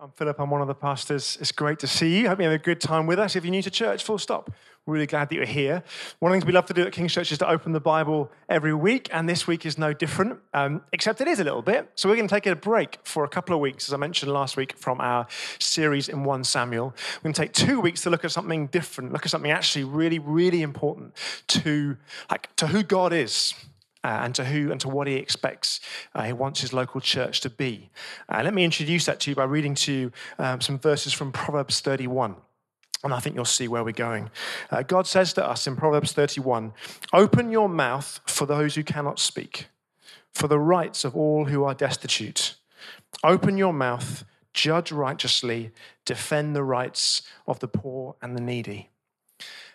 I'm Philip. I'm one of the pastors. It's great to see you. Hope you have a good time with us. If you're new to church, full stop. Really glad that you're here. One of the things we love to do at King's Church is to open the Bible every week, and this week is no different, um, except it is a little bit. So we're going to take a break for a couple of weeks, as I mentioned last week, from our series in 1 Samuel. We're going to take two weeks to look at something different, look at something actually really, really important to, like, to who God is uh, and to who and to what he expects uh, he wants his local church to be. Uh, let me introduce that to you by reading to you um, some verses from Proverbs 31. And I think you'll see where we're going. Uh, God says to us in Proverbs 31 Open your mouth for those who cannot speak, for the rights of all who are destitute. Open your mouth, judge righteously, defend the rights of the poor and the needy.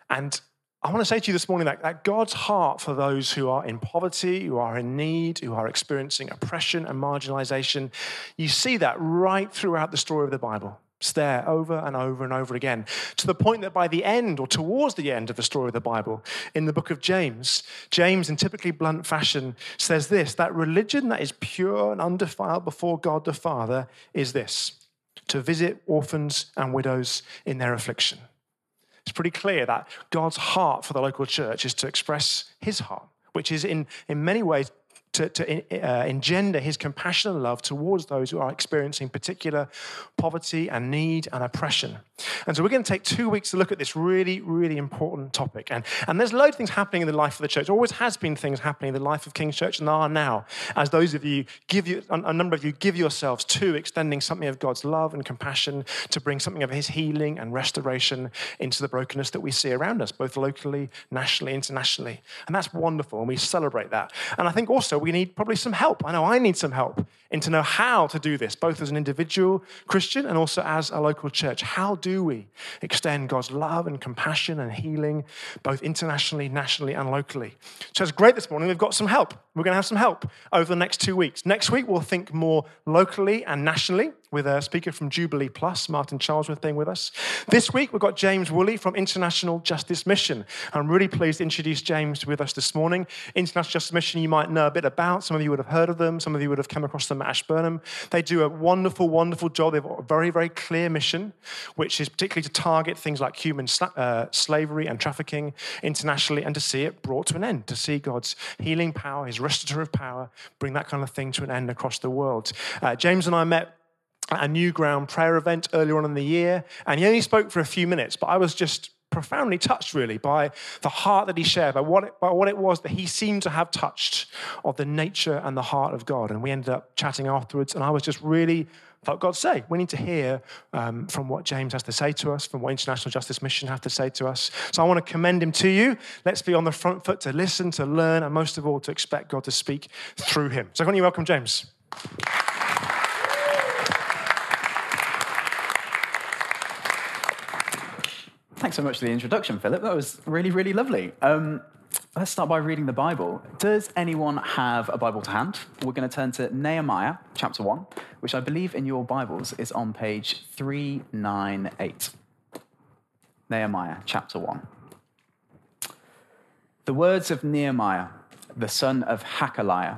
And I want to say to you this morning that, that, God's heart for those who are in poverty, who are in need, who are experiencing oppression and marginalization, you see that right throughout the story of the Bible. It's there over and over and over again, to the point that by the end or towards the end of the story of the Bible, in the book of James, James, in typically blunt fashion, says this that religion that is pure and undefiled before God the Father is this to visit orphans and widows in their affliction it's pretty clear that God's heart for the local church is to express his heart, which is in, in many ways to, to uh, engender his compassion and love towards those who are experiencing particular poverty and need and oppression. And so we're going to take two weeks to look at this really, really important topic. And, and there's loads of things happening in the life of the church. There always has been things happening in the life of King's Church, and there are now. As those of you give you, a number of you give yourselves to extending something of God's love and compassion to bring something of his healing and restoration into the brokenness that we see around us, both locally, nationally, internationally. And that's wonderful, and we celebrate that. And I think also we need probably some help. I know I need some help in to know how to do this, both as an individual Christian and also as a local church. How do we extend God's love and compassion and healing, both internationally, nationally, and locally? So it's great this morning. We've got some help. We're going to have some help over the next two weeks. Next week, we'll think more locally and nationally with a speaker from Jubilee Plus, Martin Charlesworth, being with us. This week, we've got James Wooley from International Justice Mission. I'm really pleased to introduce James with us this morning. International Justice Mission, you might know a bit about. Some of you would have heard of them. Some of you would have come across them at Ashburnham. They do a wonderful, wonderful job. They've got a very, very clear mission, which is particularly to target things like human uh, slavery and trafficking internationally and to see it brought to an end, to see God's healing power, his restorative power, bring that kind of thing to an end across the world. Uh, James and I met a new ground prayer event earlier on in the year, and he only spoke for a few minutes, but I was just profoundly touched really by the heart that he shared, by what, it, by what it was that he seemed to have touched of the nature and the heart of God. And we ended up chatting afterwards, and I was just really felt God say, we need to hear um, from what James has to say to us, from what International Justice Mission have to say to us. So I want to commend him to you. Let's be on the front foot to listen, to learn, and most of all, to expect God to speak through him. So, can you welcome James? Thanks so much for the introduction, Philip. That was really, really lovely. Um, let's start by reading the Bible. Does anyone have a Bible to hand? We're going to turn to Nehemiah chapter 1, which I believe in your Bibles is on page 398. Nehemiah chapter 1. The words of Nehemiah, the son of Hachaliah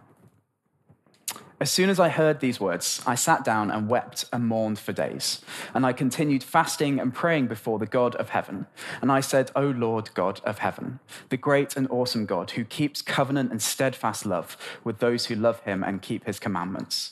As soon as I heard these words, I sat down and wept and mourned for days. And I continued fasting and praying before the God of heaven. And I said, O Lord God of heaven, the great and awesome God who keeps covenant and steadfast love with those who love him and keep his commandments.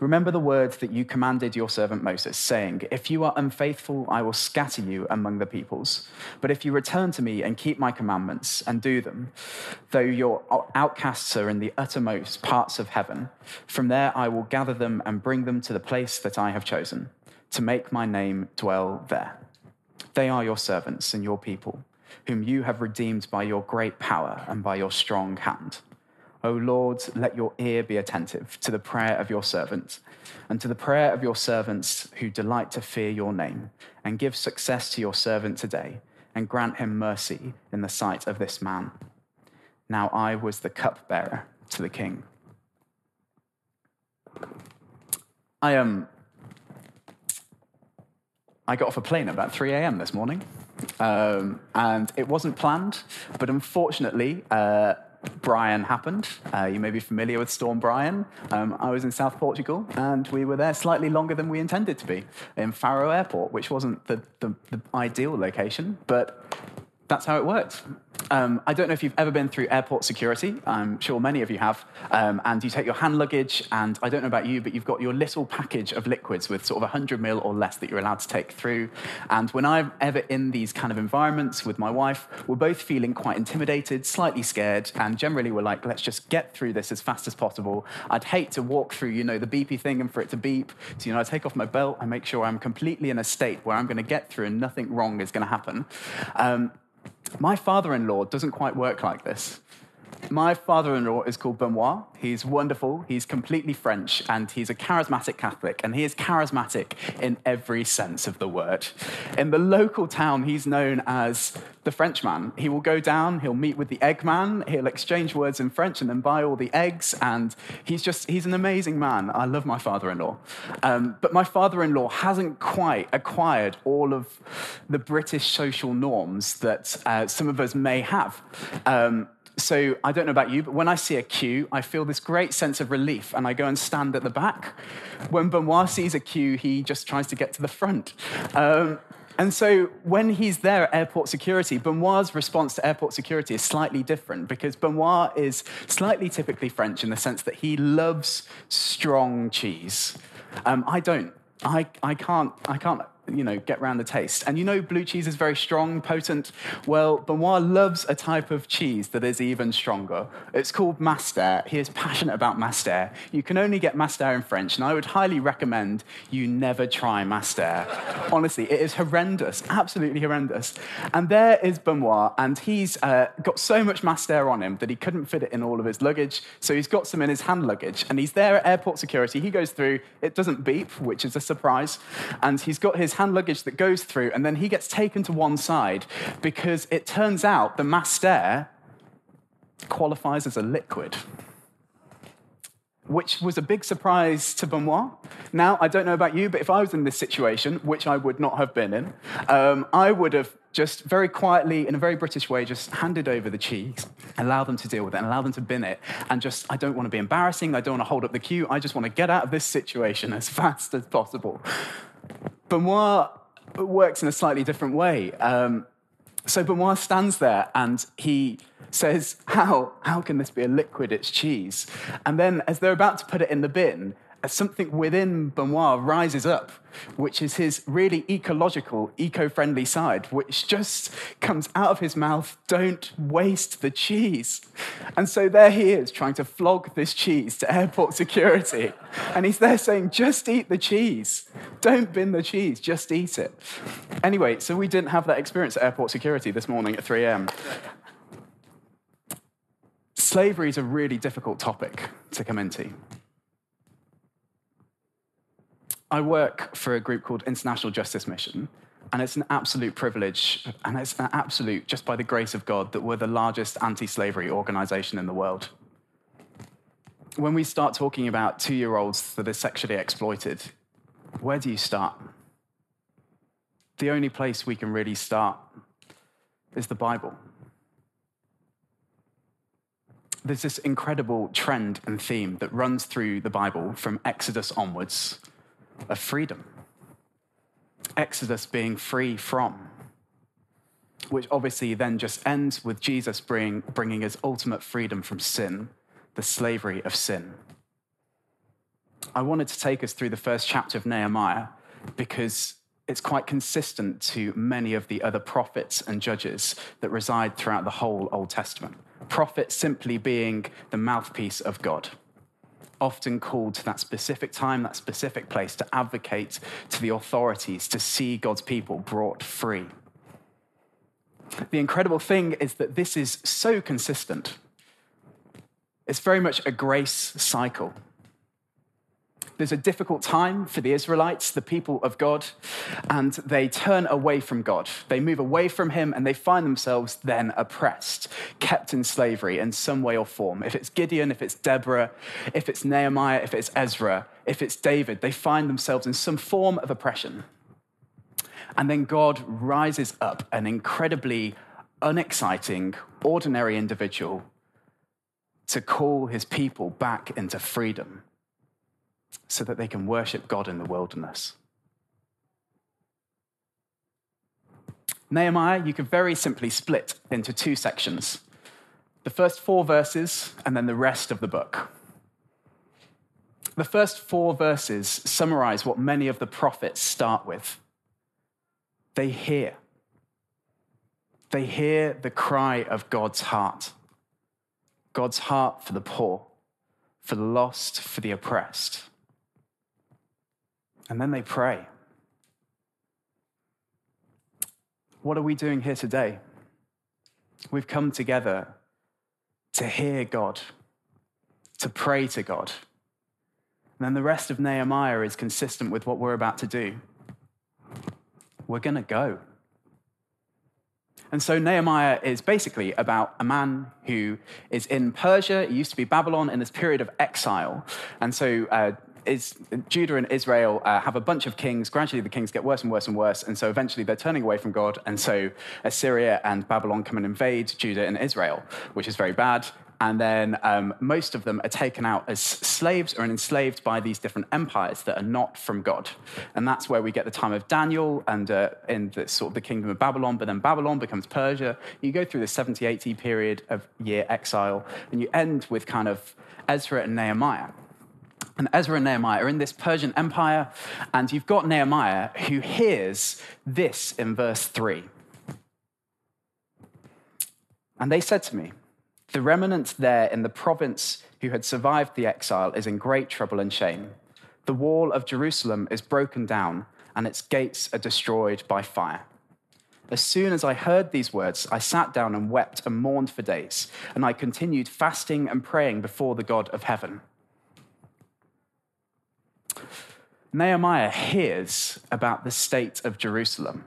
Remember the words that you commanded your servant Moses, saying, If you are unfaithful, I will scatter you among the peoples. But if you return to me and keep my commandments and do them, though your outcasts are in the uttermost parts of heaven, from there I will gather them and bring them to the place that I have chosen, to make my name dwell there. They are your servants and your people, whom you have redeemed by your great power and by your strong hand. O Lord, let your ear be attentive to the prayer of your servant and to the prayer of your servants who delight to fear your name, and give success to your servant today, and grant him mercy in the sight of this man. Now I was the cupbearer to the king. I am. Um, I got off a plane about 3 a.m. this morning, um, and it wasn't planned, but unfortunately, uh, Brian happened. Uh, you may be familiar with Storm Brian. Um, I was in South Portugal, and we were there slightly longer than we intended to be in Faro Airport, which wasn't the, the, the ideal location, but that's how it works. Um, I don't know if you've ever been through airport security. I'm sure many of you have. Um, and you take your hand luggage, and I don't know about you, but you've got your little package of liquids with sort of 100 mil or less that you're allowed to take through. And when I'm ever in these kind of environments with my wife, we're both feeling quite intimidated, slightly scared, and generally we're like, let's just get through this as fast as possible. I'd hate to walk through, you know, the beepy thing and for it to beep. So, you know, I take off my belt, I make sure I'm completely in a state where I'm going to get through and nothing wrong is going to happen. Um, my father in law doesn't quite work like this. My father in law is called Benoit. He's wonderful. He's completely French and he's a charismatic Catholic. And he is charismatic in every sense of the word. In the local town, he's known as the Frenchman. He will go down, he'll meet with the Eggman, he'll exchange words in French and then buy all the eggs. And he's just, he's an amazing man. I love my father in law. Um, but my father in law hasn't quite acquired all of the British social norms that uh, some of us may have. Um, so I don't know about you, but when I see a queue, I feel this great sense of relief and I go and stand at the back. When Benoit sees a queue, he just tries to get to the front. Um, and so when he's there at airport security, Benoit's response to airport security is slightly different because Benoit is slightly typically French in the sense that he loves strong cheese. Um, I don't. I, I, can't, I can't you know, get around the taste. And you know, blue cheese is very strong, potent. Well, Benoit loves a type of cheese that is even stronger. It's called Munster. He is passionate about Munster. You can only get Munster in French, and I would highly recommend you never try Munster. Honestly, it is horrendous, absolutely horrendous. And there is Benoit, and he's uh, got so much Munster on him that he couldn't fit it in all of his luggage. So he's got some in his hand luggage, and he's there at airport security. He goes through, it doesn't beep, which is a surprise, and he's got his hand luggage that goes through, and then he gets taken to one side because it turns out the Munster qualifies as a liquid which was a big surprise to Benoit. Now, I don't know about you, but if I was in this situation, which I would not have been in, um, I would have just very quietly, in a very British way, just handed over the cheese, allow them to deal with it, and allow them to bin it, and just, I don't want to be embarrassing, I don't want to hold up the queue, I just want to get out of this situation as fast as possible. Benoit works in a slightly different way. Um, so Benoit stands there and he says, how, how can this be a liquid? It's cheese. And then, as they're about to put it in the bin, something within Benoit rises up, which is his really ecological, eco friendly side, which just comes out of his mouth don't waste the cheese. And so there he is trying to flog this cheese to airport security. And he's there saying, just eat the cheese. Don't bin the cheese, just eat it. Anyway, so we didn't have that experience at airport security this morning at 3 a.m. Slavery is a really difficult topic to come into. I work for a group called International Justice Mission, and it's an absolute privilege, and it's an absolute, just by the grace of God, that we're the largest anti slavery organization in the world. When we start talking about two year olds that are sexually exploited, where do you start? The only place we can really start is the Bible. There's this incredible trend and theme that runs through the Bible from Exodus onwards of freedom. Exodus being free from, which obviously then just ends with Jesus bring, bringing his ultimate freedom from sin, the slavery of sin. I wanted to take us through the first chapter of Nehemiah because it's quite consistent to many of the other prophets and judges that reside throughout the whole Old Testament. Prophet simply being the mouthpiece of God, often called to that specific time, that specific place to advocate to the authorities to see God's people brought free. The incredible thing is that this is so consistent. It's very much a grace cycle. There's a difficult time for the Israelites, the people of God, and they turn away from God. They move away from Him and they find themselves then oppressed, kept in slavery in some way or form. If it's Gideon, if it's Deborah, if it's Nehemiah, if it's Ezra, if it's David, they find themselves in some form of oppression. And then God rises up an incredibly unexciting, ordinary individual to call his people back into freedom so that they can worship God in the wilderness. Nehemiah, you could very simply split into two sections the first four verses and then the rest of the book. The first four verses summarize what many of the prophets start with. They hear. They hear the cry of God's heart God's heart for the poor, for the lost, for the oppressed. And then they pray. What are we doing here today? We've come together to hear God, to pray to God. And then the rest of Nehemiah is consistent with what we're about to do. We're going to go. And so Nehemiah is basically about a man who is in Persia. It used to be Babylon in this period of exile. And so uh, is, Judah and Israel uh, have a bunch of kings. Gradually, the kings get worse and worse and worse. And so eventually, they're turning away from God. And so Assyria and Babylon come and invade Judah and Israel, which is very bad. And then um, most of them are taken out as slaves or enslaved by these different empires that are not from God. And that's where we get the time of Daniel and uh, in the sort of the kingdom of Babylon. But then Babylon becomes Persia. You go through the 70, 80 period of year exile, and you end with kind of Ezra and Nehemiah. And Ezra and Nehemiah are in this Persian empire, and you've got Nehemiah who hears this in verse 3. And they said to me, The remnant there in the province who had survived the exile is in great trouble and shame. The wall of Jerusalem is broken down, and its gates are destroyed by fire. As soon as I heard these words, I sat down and wept and mourned for days, and I continued fasting and praying before the God of heaven. Nehemiah hears about the state of Jerusalem.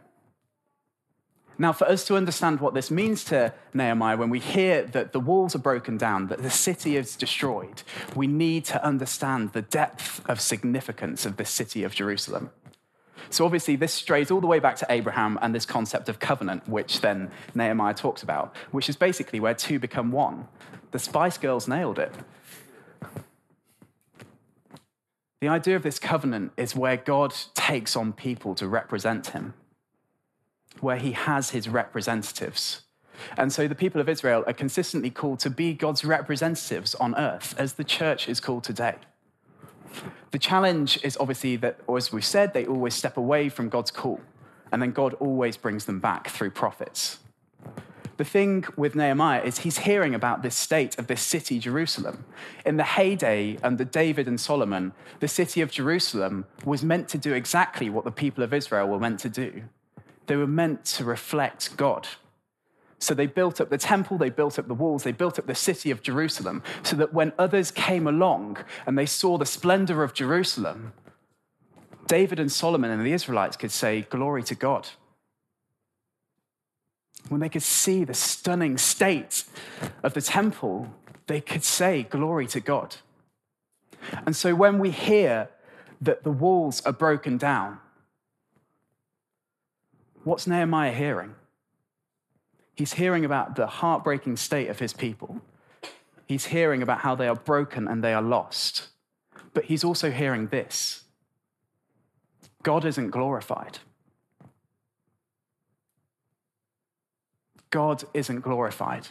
Now, for us to understand what this means to Nehemiah, when we hear that the walls are broken down, that the city is destroyed, we need to understand the depth of significance of the city of Jerusalem. So, obviously, this strays all the way back to Abraham and this concept of covenant, which then Nehemiah talks about, which is basically where two become one. The Spice Girls nailed it. The idea of this covenant is where God takes on people to represent him, where he has his representatives. And so the people of Israel are consistently called to be God's representatives on earth, as the church is called today. The challenge is obviously that, as we've said, they always step away from God's call, and then God always brings them back through prophets. The thing with Nehemiah is he's hearing about this state of this city, Jerusalem. In the heyday under David and Solomon, the city of Jerusalem was meant to do exactly what the people of Israel were meant to do. They were meant to reflect God. So they built up the temple, they built up the walls, they built up the city of Jerusalem, so that when others came along and they saw the splendor of Jerusalem, David and Solomon and the Israelites could say, Glory to God when they could see the stunning state of the temple, they could say, Glory to God. And so when we hear that the walls are broken down, what's Nehemiah hearing? He's hearing about the heartbreaking state of his people. He's hearing about how they are broken and they are lost. But he's also hearing this God isn't glorified. God isn't glorified.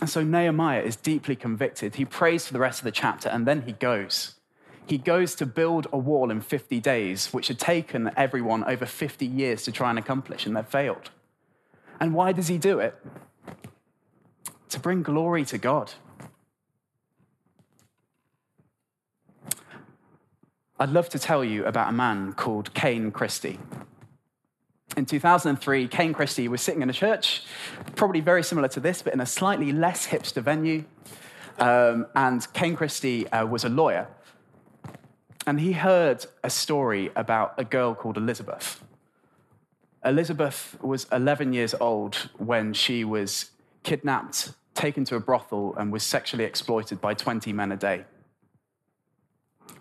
And so Nehemiah is deeply convicted. He prays for the rest of the chapter and then he goes. He goes to build a wall in 50 days, which had taken everyone over 50 years to try and accomplish, and they've failed. And why does he do it? To bring glory to God. I'd love to tell you about a man called Cain Christie. In 2003, Kane Christie was sitting in a church, probably very similar to this, but in a slightly less hipster venue. Um, and Kane Christie uh, was a lawyer. And he heard a story about a girl called Elizabeth. Elizabeth was 11 years old when she was kidnapped, taken to a brothel, and was sexually exploited by 20 men a day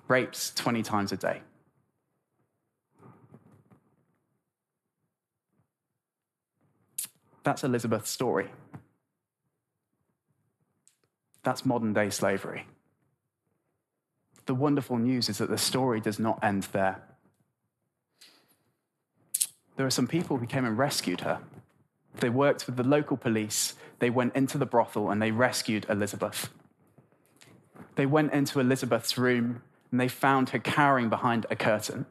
rapes 20 times a day. That's Elizabeth's story. That's modern day slavery. The wonderful news is that the story does not end there. There are some people who came and rescued her. They worked with the local police, they went into the brothel, and they rescued Elizabeth. They went into Elizabeth's room and they found her cowering behind a curtain.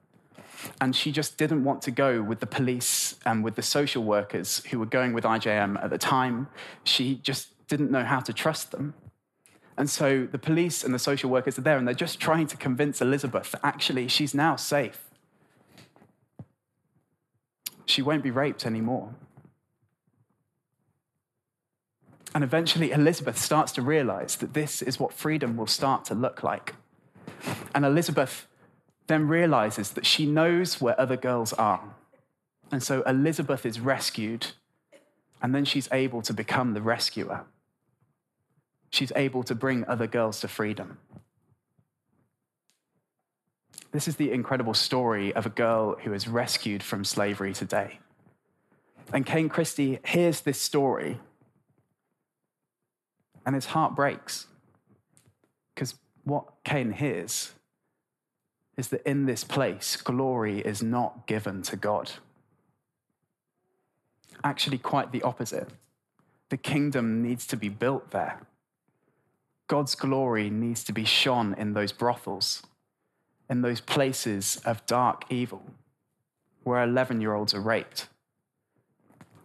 And she just didn't want to go with the police and with the social workers who were going with IJM at the time. She just didn't know how to trust them. And so the police and the social workers are there and they're just trying to convince Elizabeth that actually she's now safe. She won't be raped anymore. And eventually, Elizabeth starts to realize that this is what freedom will start to look like. And Elizabeth then realizes that she knows where other girls are. And so Elizabeth is rescued, and then she's able to become the rescuer. She's able to bring other girls to freedom. This is the incredible story of a girl who is rescued from slavery today. And Kane Christie hears this story, and his heart breaks because what Kane hears is that in this place, glory is not given to God. Actually, quite the opposite. The kingdom needs to be built there. God's glory needs to be shone in those brothels, in those places of dark evil where 11 year olds are raped.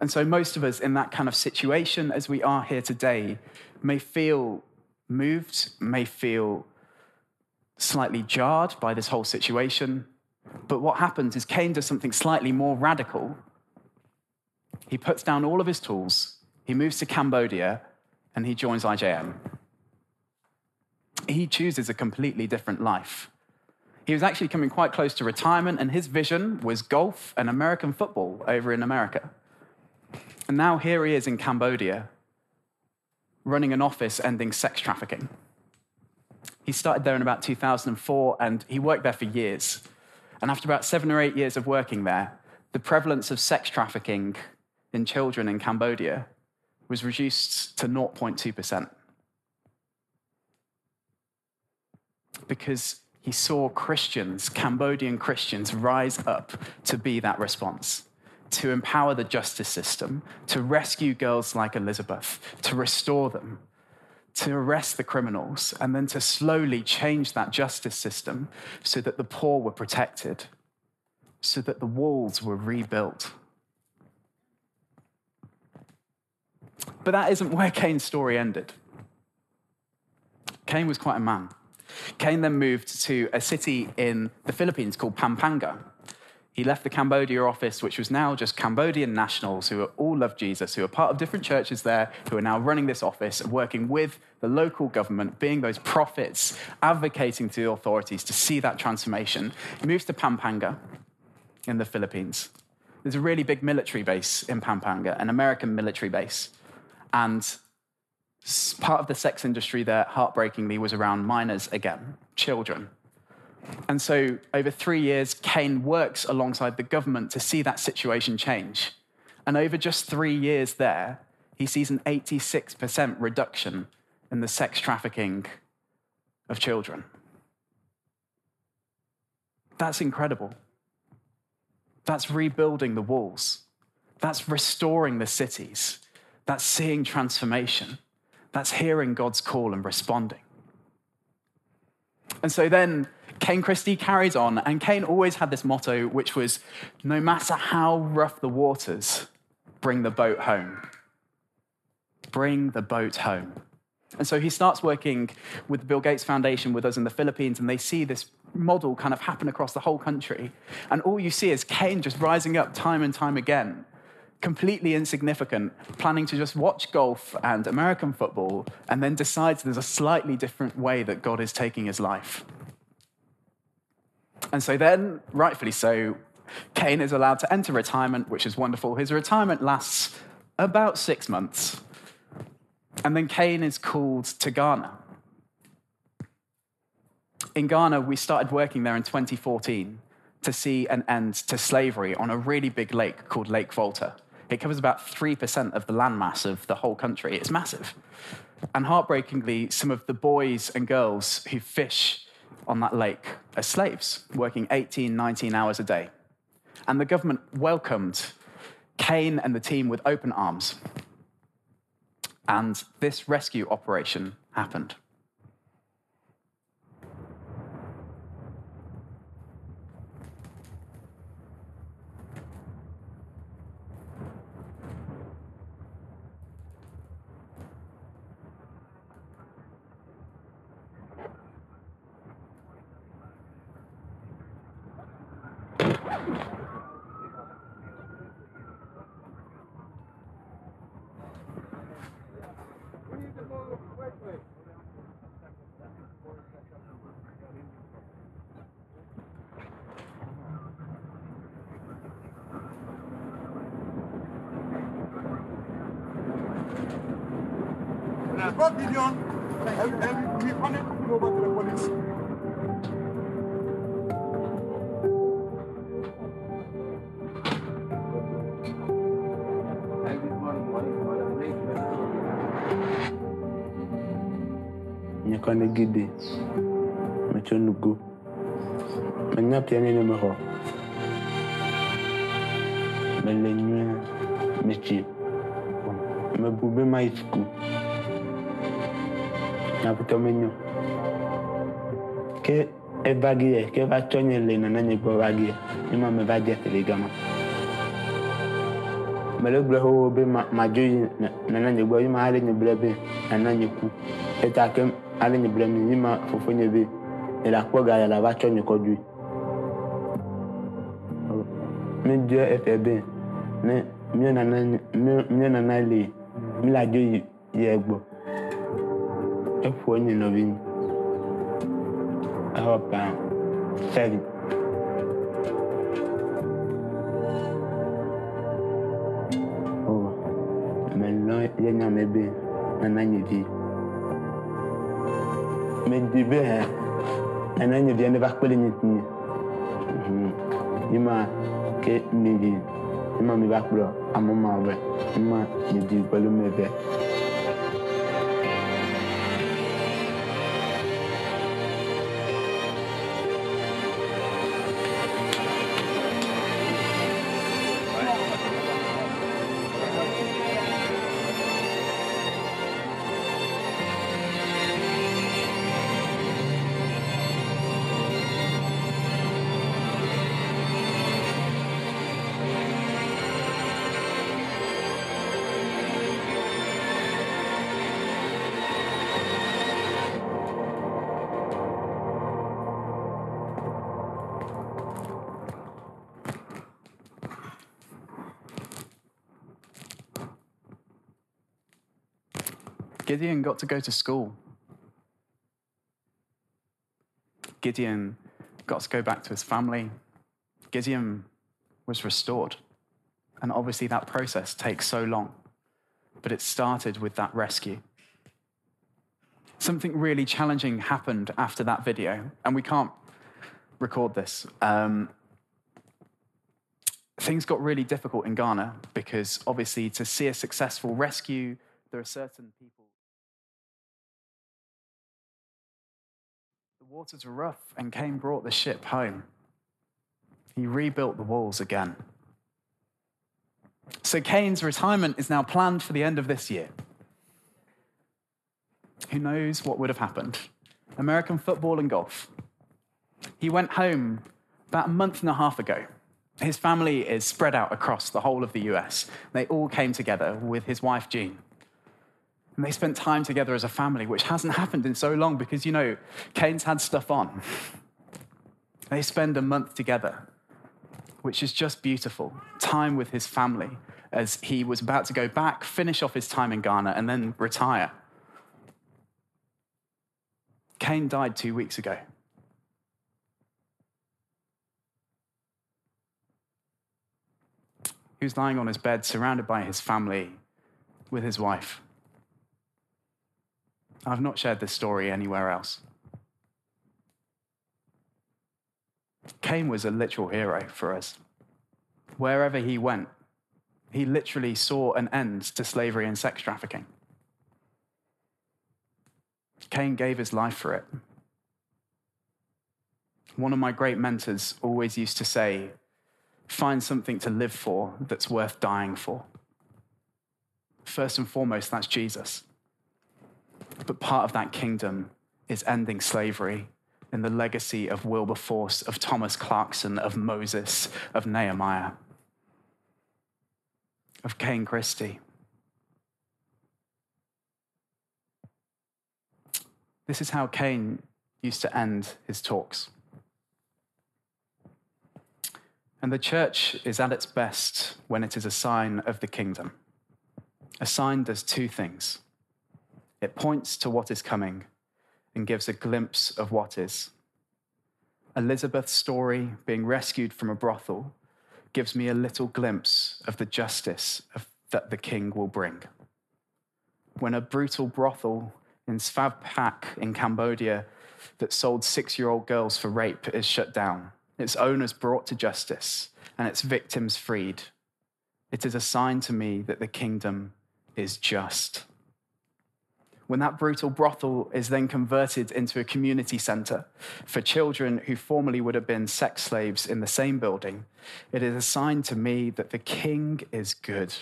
And so, most of us in that kind of situation, as we are here today, may feel moved, may feel slightly jarred by this whole situation. But what happens is Kane does something slightly more radical. He puts down all of his tools, he moves to Cambodia, and he joins IJM. He chooses a completely different life. He was actually coming quite close to retirement, and his vision was golf and American football over in America. And now here he is in Cambodia, running an office ending sex trafficking. He started there in about 2004 and he worked there for years. And after about seven or eight years of working there, the prevalence of sex trafficking in children in Cambodia was reduced to 0.2%. Because he saw Christians, Cambodian Christians, rise up to be that response to empower the justice system, to rescue girls like Elizabeth, to restore them, to arrest the criminals, and then to slowly change that justice system so that the poor were protected, so that the walls were rebuilt. But that isn't where Kane's story ended. Kane was quite a man. Kane then moved to a city in the Philippines called Pampanga. He left the Cambodia office, which was now just Cambodian nationals who all loved Jesus, who are part of different churches there, who are now running this office working with the local government, being those prophets, advocating to the authorities to see that transformation. He moves to Pampanga in the Philippines. There's a really big military base in Pampanga, an American military base. And part of the sex industry there, heartbreakingly, was around minors again, children. And so, over three years, Kane works alongside the government to see that situation change. And over just three years there, he sees an 86% reduction in the sex trafficking of children. That's incredible. That's rebuilding the walls. That's restoring the cities. That's seeing transformation. That's hearing God's call and responding. And so then Kane Christie carries on, and Kane always had this motto, which was no matter how rough the waters, bring the boat home. Bring the boat home. And so he starts working with the Bill Gates Foundation with us in the Philippines, and they see this model kind of happen across the whole country. And all you see is Kane just rising up time and time again, completely insignificant, planning to just watch golf and American football, and then decides there's a slightly different way that God is taking his life. And so then, rightfully so, Kane is allowed to enter retirement, which is wonderful. His retirement lasts about six months. And then Kane is called to Ghana. In Ghana, we started working there in 2014 to see an end to slavery on a really big lake called Lake Volta. It covers about 3% of the landmass of the whole country. It's massive. And heartbreakingly, some of the boys and girls who fish on that lake are slaves, working 18, 19 hours a day. And the government welcomed Kane and the team with open arms. And this rescue operation happened. Four billion, and, and we handed it over to the police. nyakane gidi mecho nugu menya piani ne meho mele nyue mechi mebube ma nakutoma ennyo ke ebagiye ke baconyelela nanye bobagiye imame bajya telegama malegula ho be majoyi nananye gwa yima ale nyebula be nananye ku etake ale nyebula mi yima fofonye be ela kwoga ya la baconye kodwi mi je efe be ne mi nananye mi nananye le mi la joyi ye gbo efoɔ nyina bi ɛhɔ paa seven mɛlɔ yɛ nyame bi ɛna nyɛ bi mɛdi bi hɛ ɛna nyɛ bi ɛna ke mi bi mi ba kplɔ amɔ ma wɛ yima nyɛ. Gideon got to go to school. Gideon got to go back to his family. Gideon was restored. And obviously, that process takes so long. But it started with that rescue. Something really challenging happened after that video, and we can't record this. Um, things got really difficult in Ghana because obviously, to see a successful rescue, there are certain people. Waters were rough, and Cain brought the ship home. He rebuilt the walls again. So Cain's retirement is now planned for the end of this year. who knows what would have happened? American football and golf. He went home about a month and a half ago. His family is spread out across the whole of the US. They all came together with his wife, Jean. And they spent time together as a family, which hasn't happened in so long because, you know, Kane's had stuff on. They spend a month together, which is just beautiful. Time with his family as he was about to go back, finish off his time in Ghana, and then retire. Kane died two weeks ago. He was lying on his bed, surrounded by his family, with his wife. I've not shared this story anywhere else. Kane was a literal hero for us. Wherever he went, he literally saw an end to slavery and sex trafficking. Kane gave his life for it. One of my great mentors always used to say, Find something to live for that's worth dying for. First and foremost, that's Jesus. But part of that kingdom is ending slavery in the legacy of Wilberforce, of Thomas Clarkson, of Moses, of Nehemiah, of Cain Christie. This is how Cain used to end his talks. And the church is at its best when it is a sign of the kingdom. A sign does two things it points to what is coming and gives a glimpse of what is. Elizabeth's story, being rescued from a brothel, gives me a little glimpse of the justice of, that the king will bring. When a brutal brothel in Svay Pak in Cambodia that sold six year old girls for rape is shut down, its owners brought to justice, and its victims freed. It is a sign to me that the kingdom is just. When that brutal brothel is then converted into a community center for children who formerly would have been sex slaves in the same building, it is a sign to me that the king is good.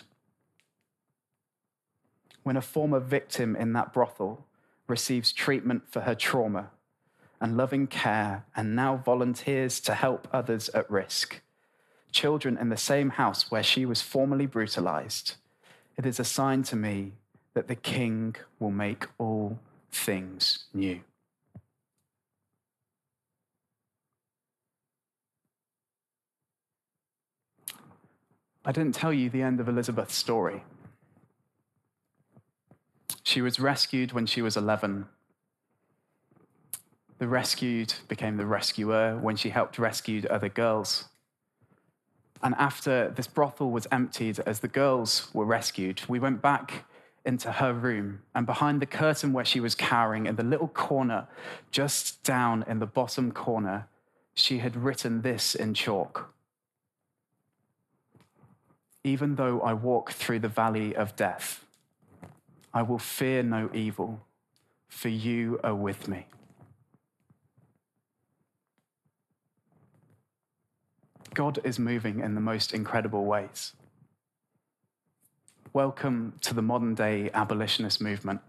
When a former victim in that brothel receives treatment for her trauma and loving care and now volunteers to help others at risk. Children in the same house where she was formerly brutalized. It is a sign to me that the King will make all things new. I didn't tell you the end of Elizabeth's story. She was rescued when she was 11 the rescued became the rescuer when she helped rescue other girls. And after this brothel was emptied, as the girls were rescued, we went back into her room. And behind the curtain where she was cowering, in the little corner, just down in the bottom corner, she had written this in chalk Even though I walk through the valley of death, I will fear no evil, for you are with me. God is moving in the most incredible ways. Welcome to the modern day abolitionist movement.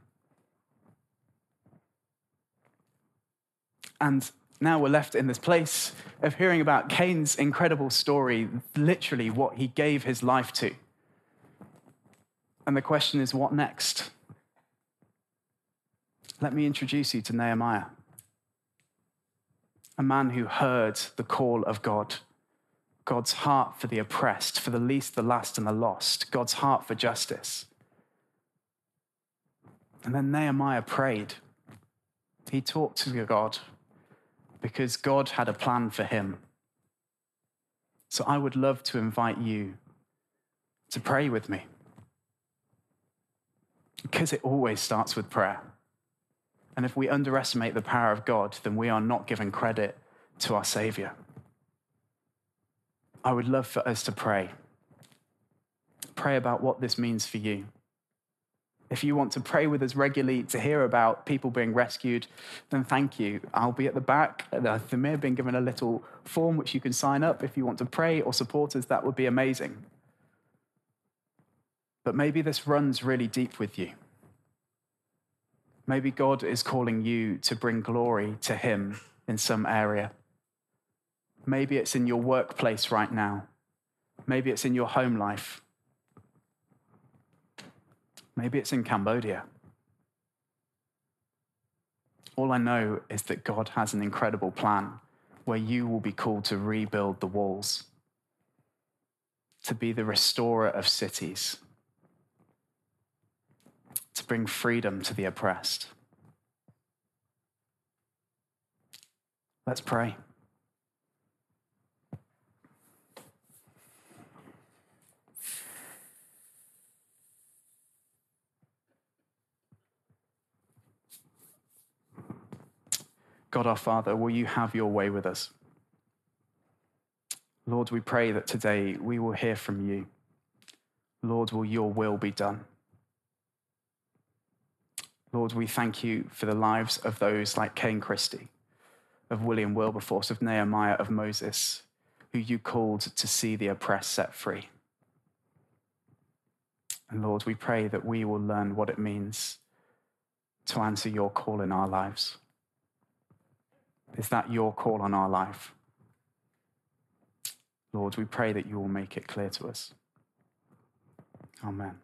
And now we're left in this place of hearing about Kane's incredible story, literally what he gave his life to. And the question is, what next? Let me introduce you to Nehemiah, a man who heard the call of God God's heart for the oppressed, for the least, the last, and the lost, God's heart for justice. And then Nehemiah prayed. He talked to God because God had a plan for him. So I would love to invite you to pray with me. Because it always starts with prayer. And if we underestimate the power of God, then we are not giving credit to our Savior. I would love for us to pray. Pray about what this means for you. If you want to pray with us regularly to hear about people being rescued, then thank you. I'll be at the back. Uh, the may have been given a little form which you can sign up if you want to pray or support us. That would be amazing. But maybe this runs really deep with you. Maybe God is calling you to bring glory to Him in some area. Maybe it's in your workplace right now. Maybe it's in your home life. Maybe it's in Cambodia. All I know is that God has an incredible plan where you will be called to rebuild the walls, to be the restorer of cities, to bring freedom to the oppressed. Let's pray. God our Father, will you have your way with us? Lord, we pray that today we will hear from you. Lord, will your will be done? Lord, we thank you for the lives of those like Kane Christie, of William Wilberforce, of Nehemiah, of Moses, who you called to see the oppressed set free. And Lord, we pray that we will learn what it means to answer your call in our lives. Is that your call on our life? Lord, we pray that you will make it clear to us. Amen.